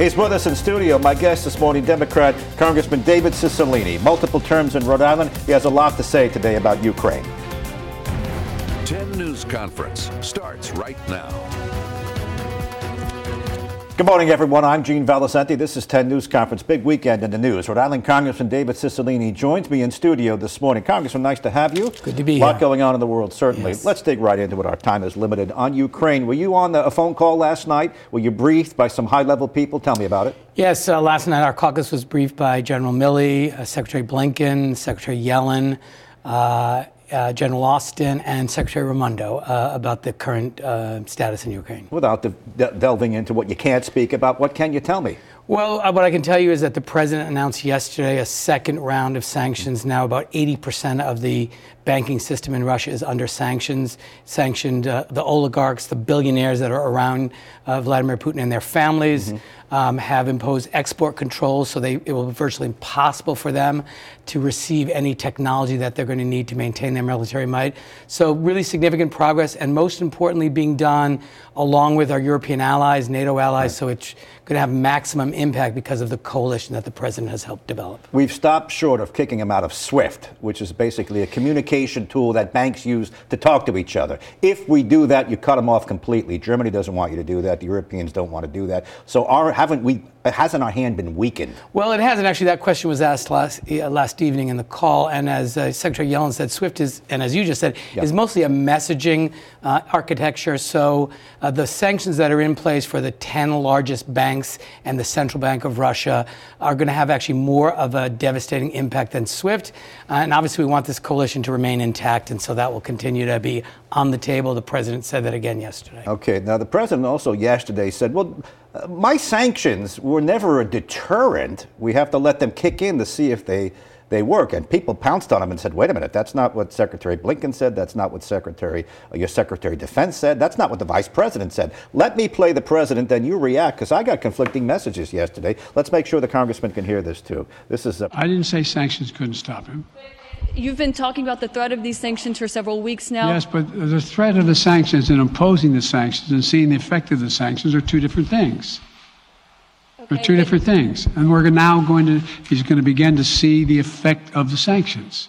He's with us in studio. My guest this morning, Democrat Congressman David Cicilline. Multiple terms in Rhode Island. He has a lot to say today about Ukraine. 10 News Conference starts right now. Good morning, everyone. I'm Gene Valicenti. This is 10 News Conference. Big weekend in the news. Rhode Island Congressman David Cicilline joins me in studio this morning. Congressman, nice to have you. Good to be here. A lot going on in the world, certainly. Yes. Let's dig right into it. Our time is limited. On Ukraine, were you on a phone call last night? Were you briefed by some high level people? Tell me about it. Yes, uh, last night our caucus was briefed by General Milley, uh, Secretary Blinken, Secretary Yellen, uh, uh, General Austin, and Secretary Raimondo uh, about the current uh, status in Ukraine. Without de- de- delving into what you can't speak about, what can you tell me? Well, uh, what I can tell you is that the president announced yesterday a second round of sanctions. Now, about 80% of the banking system in Russia is under sanctions, sanctioned uh, the oligarchs, the billionaires that are around uh, Vladimir Putin and their families. Um, Um, have imposed export controls, so it will be virtually impossible for them to receive any technology that they're going to need to maintain their military might. So, really significant progress, and most importantly, being done along with our European allies, NATO allies. So, it's going to have maximum impact because of the coalition that the president has helped develop. We've stopped short of kicking him out of SWIFT, which is basically a communication tool that banks use to talk to each other. If we do that, you cut them off completely. Germany doesn't want you to do that. The Europeans don't want to do that. So our, haven't we? Hasn't our hand been weakened? Well, it hasn't actually. That question was asked last uh, last evening in the call, and as uh, Secretary Yellen said, SWIFT is, and as you just said, Yeah. is mostly a messaging uh, architecture. So uh, the sanctions that are in place for the ten largest banks and the central bank of Russia are going to have actually more of a devastating impact than SWIFT. Uh, and obviously, we want this coalition to remain intact, and so that will continue to be on the table. The president said that again yesterday. Okay. Now the president also yesterday said, "Well, uh, my sanctions were never a deterrent. We have to let them kick in to see if they." They work, and people pounced on him and said, "Wait a minute! That's not what Secretary Blinken said. That's not what Secretary, uh, your Secretary of Defense said. That's not what the Vice President said. Let me play the president, then you react." Because I got conflicting messages yesterday. Let's make sure the congressman can hear this too. This is a, I didn't say sanctions couldn't stop him. You've been talking about the threat of these sanctions for several weeks now. Yes, but the threat of the sanctions and imposing the sanctions and seeing the effect of the sanctions are two different things. They're two different things. And we're now going to, he's going to begin to see the effect of the sanctions.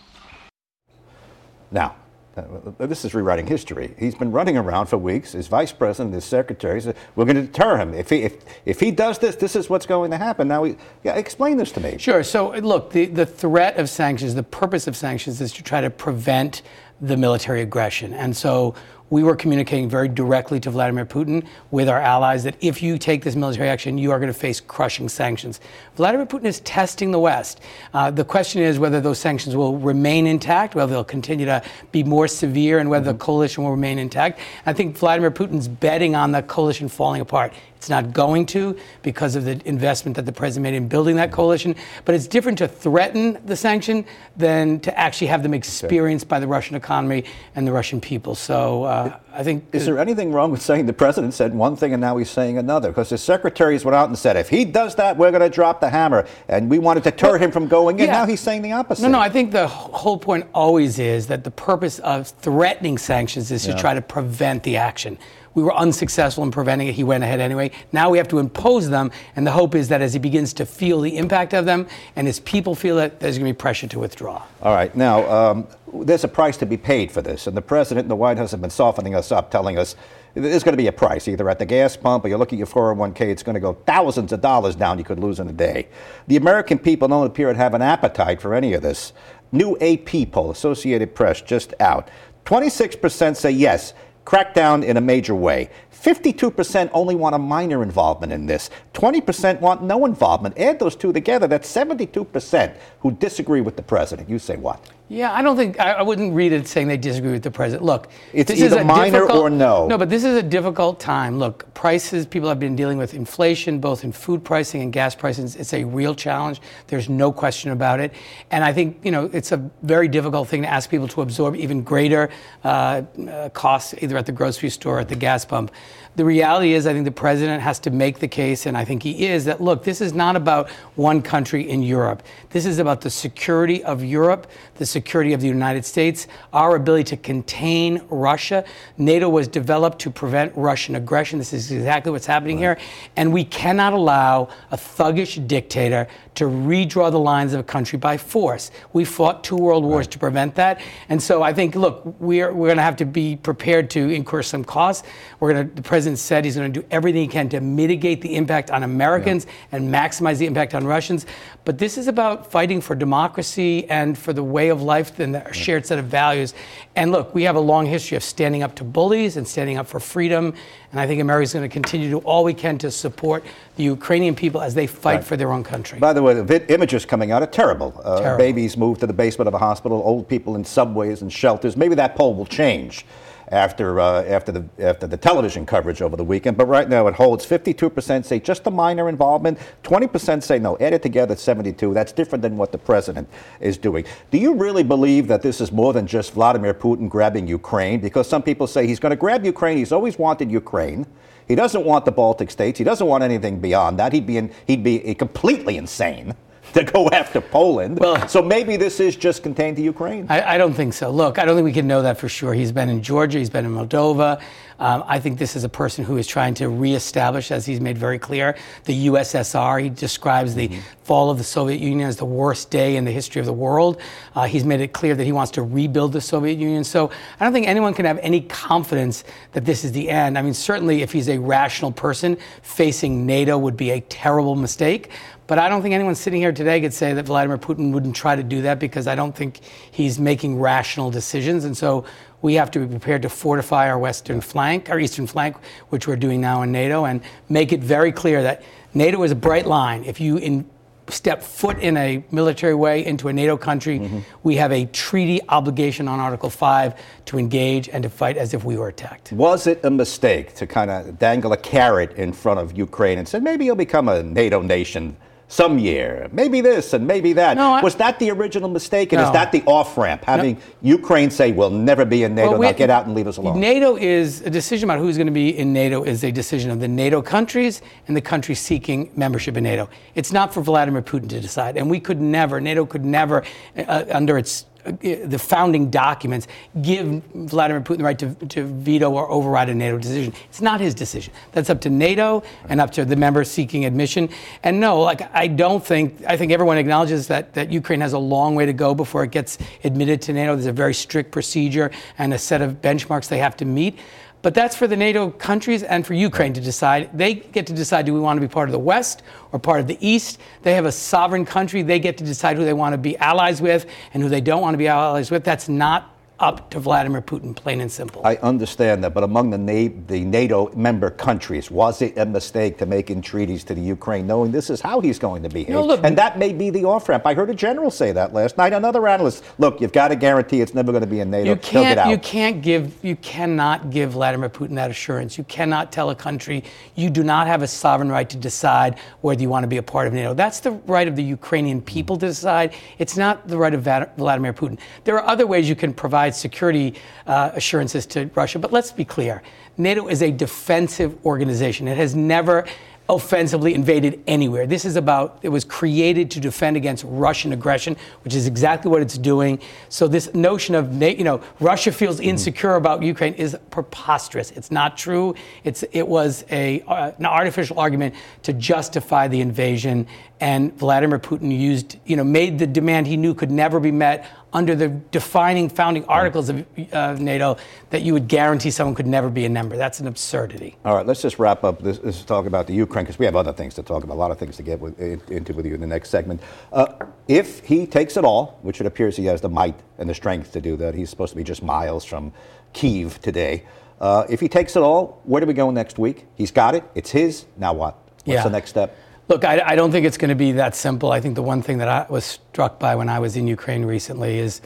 Now, uh, this is rewriting history. He's been running around for weeks. His vice president, his secretary said, "We're going to deter him. If he if, if he does this, this is what's going to happen." Now, he, yeah, explain this to me. Sure. So, look, the, the threat of sanctions, the purpose of sanctions is to try to prevent the military aggression. And so we were communicating very directly to Vladimir Putin with our allies that if you take this military action, you are going to face crushing sanctions. Vladimir Putin is testing the West. Uh, the question is whether those sanctions will remain intact, whether they'll continue to be more severe, and whether the coalition will remain intact. I think Vladimir Putin's betting on the coalition falling apart. It's not going to because of the investment that the president made in building that coalition. But it's different to threaten the sanction than to actually have them experienced by the Russian economy and the Russian people. So uh, Uh, I think. Is there anything wrong with saying the president said one thing and now he's saying another? Because his secretaries went out and said, if he does that, we're going to drop the hammer. And we want to deter him from going in. Yeah. Now he's saying the opposite. No, no, I think the whole point always is that the purpose of threatening sanctions is to try to prevent the action. We were unsuccessful in preventing it. He went ahead anyway. Now we have to impose them, and the hope is that as he begins to feel the impact of them and his people feel it, there's going to be pressure to withdraw. All right. Now, um, there's a price to be paid for this. And the president and the White House have been softening us up, telling us there's going to be a price, either at the gas pump or you look at your 401k, it's going to go thousands of dollars down you could lose in a day. The American people don't appear to have an appetite for any of this. New AP poll, Associated Press, just out. 26% say yes, crackdown in a major way. 52% only want a minor involvement in this. 20% want no involvement. Add those two together, that's 72% who disagree with the president. You say what? Yeah, I don't think I, I wouldn't read it saying they disagree with the president. Look, It's this is either a minor or no. No, but this is a difficult time. Look, prices. People have been dealing with inflation, both in food pricing and gas prices. It's a real challenge. There's no question about it. And I think you know it's a very difficult thing to ask people to absorb even greater uh, uh, costs, either at the grocery store or at the gas pump. The reality is, I think the president has to make the case, and I think he is, that look, this is not about one country in Europe. This is about the security of Europe, the security of the United States, our ability to contain Russia. NATO was developed to prevent Russian aggression. This is exactly what's happening right. here. And we cannot allow a thuggish dictator to redraw the lines of a country by force. We fought two world wars right. to prevent that. And so I think, look, we're, we're going to have to be prepared to incur some costs. We're going to, the president said he's going to do everything he can to mitigate the impact on Americans yeah. and maximize the impact on Russians. But this is about fighting for democracy and for the way of life and the shared set of values. And look, we have a long history of standing up to bullies and standing up for freedom. And I think America is going to continue to do all we can to support the Ukrainian people as they fight right. for their own country. By the way, the images coming out are terrible. Uh, terrible. Babies moved to the basement of a hospital, old people in subways and shelters. Maybe that poll will change after uh, after the after the television coverage over the weekend. But right now it holds 52% say just a minor involvement, 20% say no. Add it together, 72. That's different than what the president is doing. Do you really believe that this is more than just Vladimir Putin grabbing Ukraine? Because some people say he's going to grab Ukraine. He's always wanted Ukraine. He doesn't want the Baltic states. He doesn't want anything beyond that. He'd be in, he'd be completely insane to go after Poland. Well, so maybe this is just contained to Ukraine. I, I, don't think so. Look, I don't think we can know that for sure. He's been in Georgia, he's been in Moldova. Um, I think this is a person who is trying to reestablish, as he's made very clear, the USSR. He describes the mm-hmm. fall of the Soviet Union as the worst day in the history of the world. Uh, he's made it clear that he wants to rebuild the Soviet Union. So I don't think anyone can have any confidence that this is the end. I mean, certainly if he's a rational person, facing NATO would be a terrible mistake. But I don't think anyone sitting here today could say that Vladimir Putin wouldn't try to do that because I don't think he's making rational decisions. And so we have to be prepared to fortify our western flank, our eastern flank, which we're doing now in NATO, and make it very clear that NATO is a bright line. If you in, step foot in a military way into a NATO country, mm-hmm. we have a treaty obligation on Article 5 to engage and to fight as if we were attacked. Was it a mistake to kind of dangle a carrot in front of Ukraine and say, maybe you'll become a NATO nation? Some year, maybe this and maybe that. No, I, was that the original mistake? And no. is that the off ramp? Having no. Ukraine say, we'll never be in NATO, well, we, now get out and leave us alone? NATO is a decision about who's going to be in NATO, is a decision of the NATO countries and the countries seeking membership in NATO. It's not for Vladimir Putin to decide. And we could never, NATO could never, uh, under its the founding documents give Vladimir Putin the right to, to veto or override a NATO decision. It's not his decision. That's up to NATO and up to the members seeking admission. And no, like I don't think I think everyone acknowledges that that Ukraine has a long way to go before it gets admitted to NATO. There's a very strict procedure and a set of benchmarks they have to meet. But that's for the NATO countries and for Ukraine to decide. They get to decide do we want to be part of the West or part of the East? They have a sovereign country. They get to decide who they want to be allies with and who they don't want to be allies with. That's not up to Vladimir Putin, plain and simple. I understand that, but among the, Na- the NATO member countries, was it a mistake to make entreaties to the Ukraine, knowing this is how he's going to behave? No, look, and that may be the off ramp. I heard a general say that last night. Another analyst, look, you've got to guarantee it's never going to be in NATO. You can't, you can't give, you cannot give Vladimir Putin that assurance. You cannot tell a country you do not have a sovereign right to decide whether you want to be a part of NATO. That's the right of the Ukrainian people to decide. It's not the right of Vladimir Putin. There are other ways you can provide provide security uh, assurances to Russia. But let's be clear NATO is a defensive organization. It has never offensively invaded anywhere. This is about, it was created to defend against Russian aggression, which is exactly what it's doing. So this notion of, you know, Russia feels mm-hmm. insecure mm-hmm. about Ukraine is preposterous. It's not true. It's, it was a, uh, an artificial argument to justify the invasion. And Vladimir Putin used, you know, made the demand he knew could never be met under the defining founding articles of uh, NATO that you would guarantee someone could never be a member. That's an absurdity. All right, let's just wrap up this, this talk about the Ukraine because we have other things to talk about, a lot of things to get with, into with you in the next segment. Uh, if he takes it all, which it appears he has the might and the strength to do that, he's supposed to be just miles from Kiev today. Uh, if he takes it all, where do we go next week? He's got it. It's his. Now what? What's yeah. the next step? Look, I, I, don't think it's going to be that simple. I think the one thing that I was struck by when I was in Ukraine recently is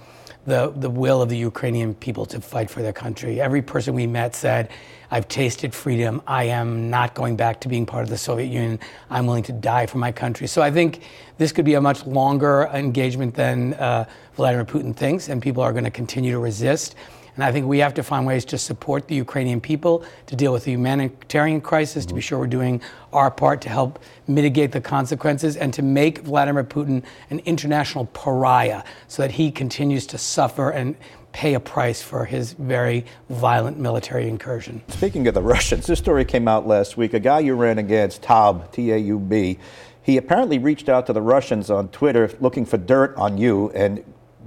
the, the will of the Ukrainian people to fight for their country. Every person we met said, I've tasted freedom. I am not going back to being part of the Soviet Union. I'm willing to die for my country. So I think this could be a much longer engagement than uh, Vladimir Putin thinks, and people are going to continue to resist. And I think we have to find ways to support the Ukrainian people to deal with the humanitarian crisis, to be sure we're doing our part to help mitigate the consequences, and to make Vladimir Putin an international pariah so that he continues to suffer and pay a price for his very violent military incursion. Speaking of the Russians, this story came out last week. A guy you ran against, Taub, T A U B, he apparently reached out to the Russians on Twitter looking for dirt on you, and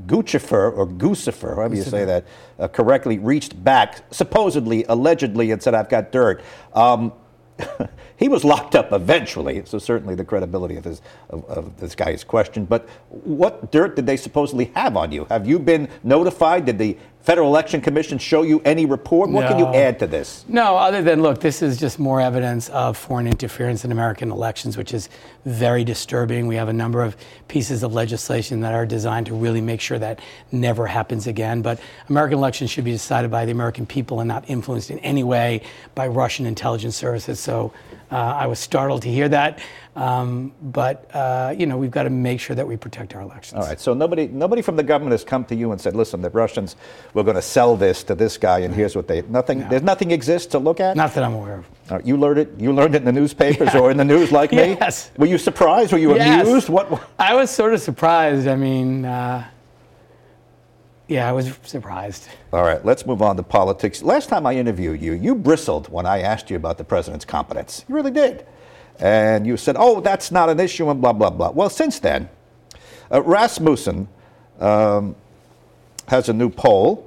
Guccifer, or Guccifer, however you say that uh, correctly, reached back, supposedly, allegedly, and said, I've got dirt. Um, he was locked up eventually, so certainly the credibility of, his, of, of, this guy is questioned. But what dirt did they supposedly have on you? Have you been notified? Did the Federal Election Commission show you any report? What can you add to this? No, other than look, this is just more evidence of foreign interference in American elections, which is very disturbing. We have a number of pieces of legislation that are designed to really make sure that never happens again. But American elections should be decided by the American people and not influenced in any way by Russian intelligence services. So uh, I was startled to hear that. Um, but uh, you know, we've got to make sure that we protect our elections. All right, so nobody, nobody from the government has come to you and said, listen, the Russians were going to sell this to this guy, and here's what they, nothing, there's nothing exists to look at? Not that I'm aware of. Right, you learned it. You learned it in the newspapers or in the news, like me. Yes. Were you surprised? Were you Yes. amused? What? I was sort of surprised. I mean, uh, yeah, I was surprised. All right, let's move on to politics. Last time I interviewed you, you bristled when I asked you about the president's competence. You really did, and you said, "Oh, that's not an issue," and blah blah blah. Well, since then, uh, Rasmussen um, has a new poll.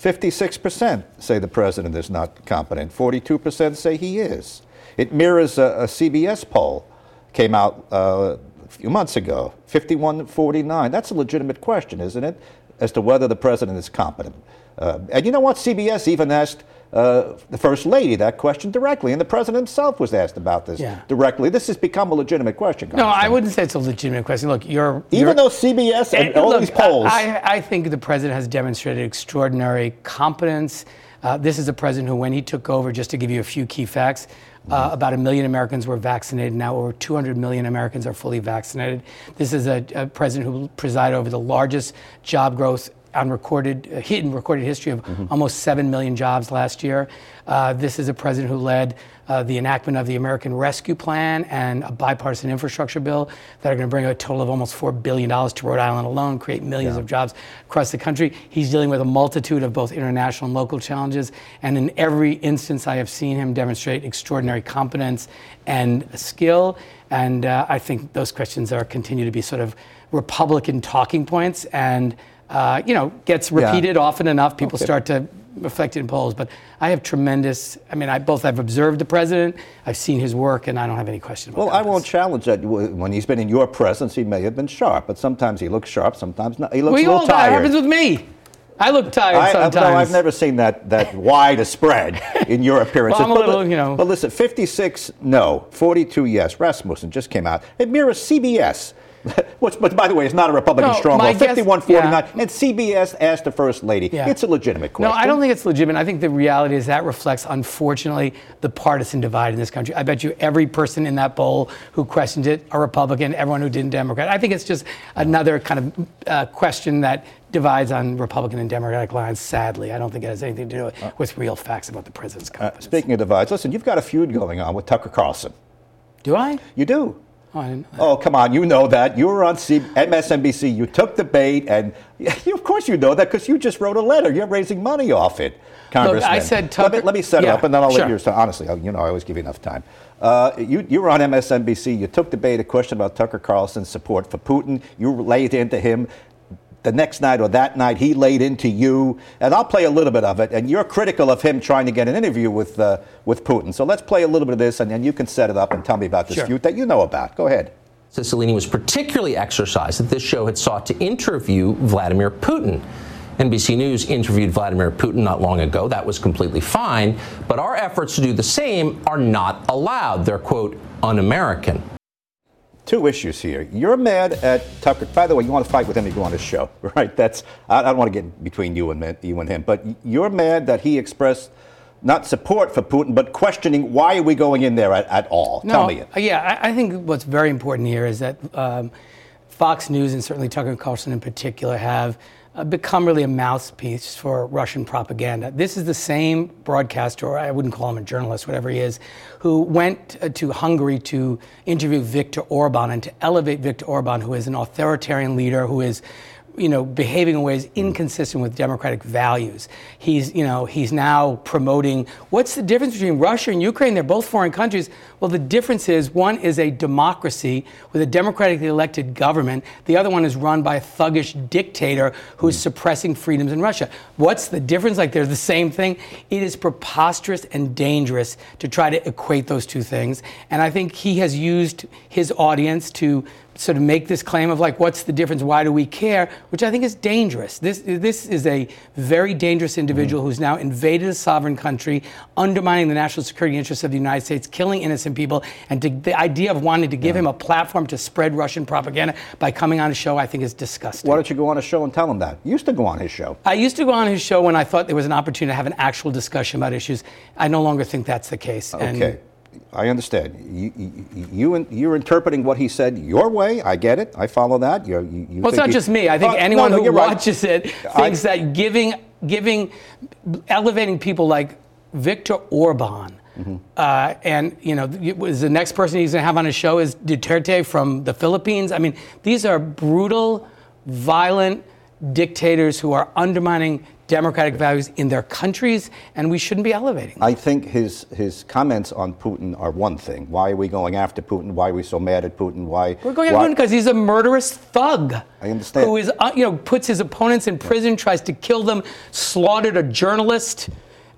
56% say the president is not competent. 42% say he is. It mirrors a, a CBS poll came out uh, few months ago. 51 49. That's a legitimate question, isn't it? As to whether the president is competent. Uh, and you know what? CBS even asked uh, the first lady that question directly, and the president himself was asked about this Yeah. directly. This has become a legitimate question. No, I wouldn't say it's a legitimate question. Look, you're Even you're- though CBS and Eh, all look, these polls. I, I think the president has demonstrated extraordinary competence. Uh, this is a president who, when he took over, just to give you a few key facts, uh, about a million Americans were vaccinated. Now over 200 million Americans are fully vaccinated. This is a, a president who presided over the largest job growth on recorded, uh, hidden recorded history of Mm-hmm. almost 7 million jobs last year. Uh, this is a president who led uh, the enactment of the American Rescue Plan and a bipartisan infrastructure bill that are going to bring a total of almost $4 billion to Rhode Island alone, create millions of jobs across the country. He's dealing with a multitude of both international and local challenges. And in every instance, I have seen him demonstrate extraordinary competence and skill. And uh, I think those questions are continue to be sort of Republican talking points. And uh, you know, gets repeated often enough, people Okay. start to reflect it in polls. But I have tremendous. I mean, I both I've observed the president, I've seen his work, and I don't have any question about. Well, I won't challenge that. When he's been in your presence, he may have been sharp, but sometimes he looks sharp, sometimes not. He looks We a little all that happens with me. I look tired I, I- sometimes. no, I've never seen that that wide a spread in your appearances. Well, I'm a but, little, you know- but listen, 56 no, 42 yes. Rasmussen just came out. It mirrors CBS. Which, but by the way, it's not a Republican No, stronghold. my guess- 51 49. yeah. And CBS asked the First Lady. Yeah. It's a legitimate question. No. I don't think it's legitimate. I think the reality is that reflects, unfortunately, the partisan divide in this country. I bet you every person in that poll who questioned it a Republican, everyone who didn't Democrat. I think it's just another kind of uh, question that divides on Republican and Democratic lines. Sadly, I don't think it has anything to do with, with real facts about the president's competence. Uh, Speaking of divides, listen, you've got a feud going on with Tucker Carlson. do I? You do. Oh, I. Oh, come on. You know that. You were on C- MSNBC. You took the bait, and you, of course you know that because you just wrote a letter. You're raising money off it, Congressman. I said Let Tucker- me, let me set it up, and then I'll sure. let you. So honestly, you know, I always give you enough time. Uh, you, you were on MSNBC. You took the bait, a question about Tucker Carlson's support for Putin. You laid into him. The next night or that night, he laid into you, and I'll play a little bit of it. And you're critical of him trying to get an interview with uh, with Putin. So let's play a little bit of this, and then you can set it up and tell me about this Sure. feud that you know about. Go ahead. Cicilline was particularly exercised that this show had sought to interview Vladimir Putin. NBC News interviewed Vladimir Putin not long ago. That was completely fine. But our efforts to do the same are not allowed. They're, quote, un American. Two issues here. You're mad at Tucker. By the way, you want to fight with him, you go on his show, right? That's I, I don't want to get between you and you and him, but you're mad that he expressed not support for Putin, but questioning why are we going in there at, at all? Tell me it. Yeah, I, I think what's very important here is that um, Fox News and certainly Tucker Carlson in particular have uh, become really a mouthpiece for Russian propaganda. This is the same broadcaster, or I wouldn't call him a journalist, whatever he is, who went uh, to Hungary to interview Viktor Orban and to elevate Viktor Orban, who is an authoritarian leader, who is you know, behaving in ways inconsistent with democratic values. He's, you know, he's now promoting what's the difference between Russia and Ukraine? They're both foreign countries. Well, the difference is one is a democracy with a democratically elected government. The other one is run by a thuggish dictator who is hmm. suppressing freedoms in Russia. What's the difference? Like they're the same thing. It is preposterous and dangerous to try to equate those two things. And I think he has used his audience to sort of make this claim of like, what's the difference? Why do we care? Which I think is dangerous. This, this is a very dangerous individual mm-hmm. who's now invaded a sovereign country, undermining the national security interests of the United States, killing innocent people. And to, the idea of wanting to give yeah. him a platform to spread Russian propaganda by coming on a show, I think is disgusting. Why don't you go on a show and tell him that? You used to go on his show. I used to go on his show when I thought there was an opportunity to have an actual discussion about issues. I no longer think that's the case. Okay. And I understand. You, you, you, are interpreting what he said your way. I get it. I follow that. You, you, well, it's not just me. I think uh, anyone no, no, who watches right. it thinks I, that giving, giving, elevating people like Viktor Orban, mm-hmm. uh, and you know, was the next person he's going to have on his show is Duterte from the Philippines. I mean, these are brutal, violent dictators who are undermining democratic values in their countries, and we shouldn't be elevating. Them. I think his his comments on Putin are one thing. Why are we going after Putin? Why are we so mad at Putin? Why we're going after Putin because he's a murderous thug. I understand. Who is uh, you know puts his opponents in prison, tries to kill them, slaughtered a journalist.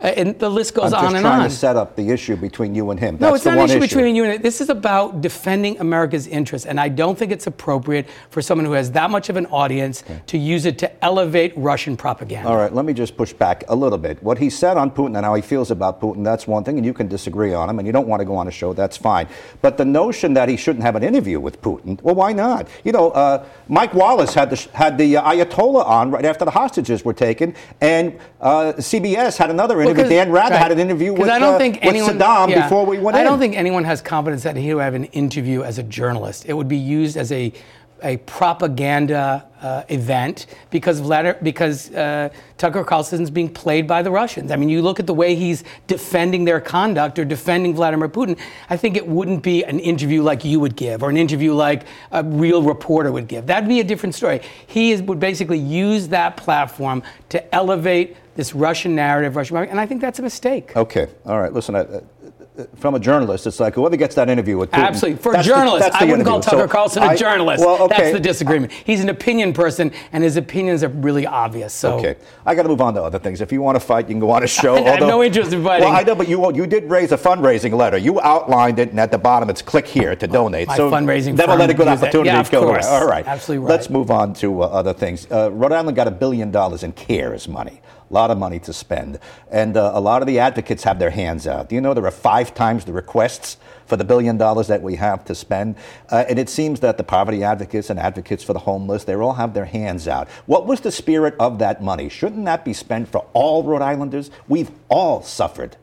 Uh, and the list goes on and on. I'm just trying to set up the issue between you and him. That's no, it's not an issue, issue between you and him. This is about defending America's interests, and I don't think it's appropriate for someone who has that much of an audience okay. to use it to elevate Russian propaganda. All right, let me just push back a little bit. What he said on Putin and how he feels about Putin, that's one thing, and you can disagree on him, and you don't want to go on a show, that's fine. But the notion that he shouldn't have an interview with Putin, well, why not? You know, uh, Mike Wallace had the, had the uh, Ayatollah on right after the hostages were taken, and uh, CBS had another interview. Well, Dan Rather right. had an interview with, I don't uh, think anyone, Saddam yeah, before we went I in. I don't think anyone has confidence that he would have an interview as a journalist. It would be used as a a propaganda uh, event because Vladimir, because uh, Tucker Carlson is being played by the Russians. I mean, you look at the way he's defending their conduct or defending Vladimir Putin. I think it wouldn't be an interview like you would give or an interview like a real reporter would give. That'd be a different story. He is, would basically use that platform to elevate this Russian narrative, Russian, and I think that's a mistake. Okay, all right. Listen, I, from a journalist, it's like whoever gets that interview with Putin. Absolutely. For a journalist, I wouldn't interview. call Tucker so Carlson a journalist. well, okay. That's the disagreement. He's an opinion person, and his opinions are really obvious. So. Okay. I got to move on to other things. If you want to fight, you can go on a show. I have no interest in fighting. Well, I know, but you you did raise a fundraising letter. You outlined it, and at the bottom it's click here to donate. My so fundraising never let a good opportunity yeah, go course. away. All right. Absolutely right. Let's move on to uh, other things. Uh, Rhode Island got a billion dollars in CARES money a lot of money to spend. And uh, a lot of the advocates have their hands out. Do you know there are five times the requests for the billion dollars that we have to spend? Uh, and it seems that the poverty advocates and advocates for the homeless, they all have their hands out. What was the spirit of that money? Shouldn't that be spent for all Rhode Islanders? We've all suffered.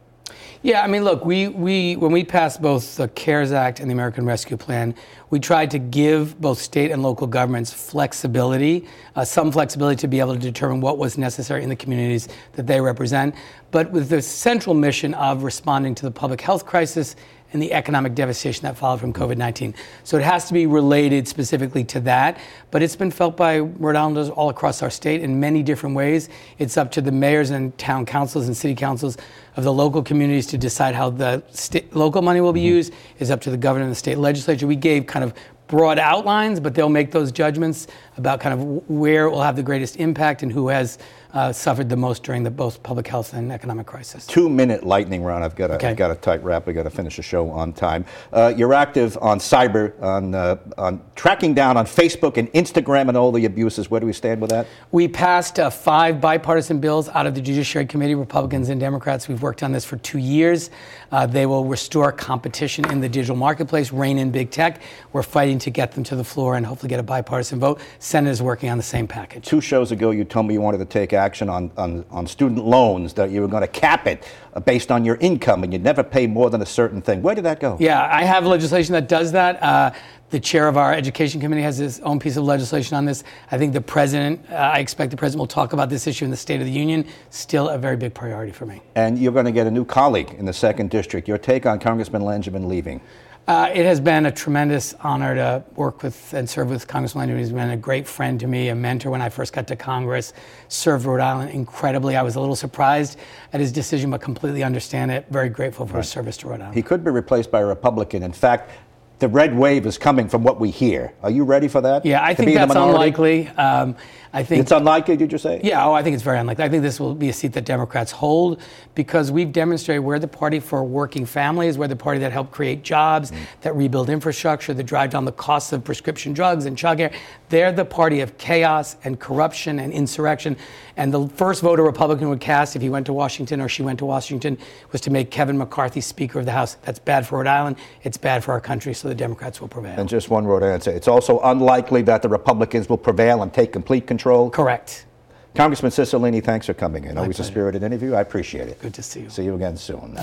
Yeah, I mean, look, we, we when we passed both the CARES Act and the American Rescue Plan, we tried to give both state and local governments flexibility, uh, some flexibility to be able to determine what was necessary in the communities that they represent, but with the central mission of responding to the public health crisis and the economic devastation that followed from COVID 19. So it has to be related specifically to that, but it's been felt by Rhode Islanders all across our state in many different ways. It's up to the mayors and town councils and city councils of the local communities to decide how the local money will be mm-hmm. used. It's up to the governor and the state legislature. We gave kind of broad outlines, but they'll make those judgments about kind of where it will have the greatest impact and who has uh, suffered the most during the both public health and economic crisis. Two minute lightning round. I've got a, okay. I've got a tight wrap. We've got to finish the show on time. Uh, you're active on cyber, on, uh, on tracking down on Facebook and Instagram and all the abuses. Where do we stand with that? We passed uh, five bipartisan bills out of the Judiciary Committee, Republicans and Democrats. We've worked on this for two years. Uh, they will restore competition in the digital marketplace, rein in big tech. We're fighting to get them to the floor and hopefully get a bipartisan vote. Senate is working on the same package. Two shows ago, you told me you wanted to take action on, on, on student loans that you were going to cap it uh, based on your income and you'd never pay more than a certain thing. Where did that go? Yeah, I have legislation that does that. Uh, the chair of our education committee has his own piece of legislation on this. I think the president, uh, I expect the president will talk about this issue in the State of the Union. Still a very big priority for me. And you're going to get a new colleague in the second district. Your take on Congressman Langevin leaving? Uh, it has been a tremendous honor to work with and serve with Congressman Langevin. He's been a great friend to me, a mentor when I first got to Congress. Served Rhode Island incredibly. I was a little surprised at his decision, but completely understand it. Very grateful for his service to Rhode Island. He could be replaced by a Republican. In fact, the red wave is coming from what we hear. Are you ready for that? Yeah, I To think be in the that's unlikely. Um, I think It's unlikely, did you say? Yeah, oh, I think it's very unlikely. I think this will be a seat that Democrats hold because we've demonstrated we're the party for working families, we're the party that helped create jobs, that rebuild infrastructure, that drive down the costs of prescription drugs and childcare. They're the party of chaos and corruption and insurrection. And the first vote a Republican would cast if he went to Washington or she went to Washington was to make Kevin McCarthy Speaker of the House. That's bad for Rhode Island. It's bad for our country, so the Democrats will prevail. And just one word answer. It's also unlikely that the Republicans will prevail and take complete control. Correct. Congressman Cicilline, thanks for coming in. Always a spirited interview. I appreciate it. Good to see you. See you again soon.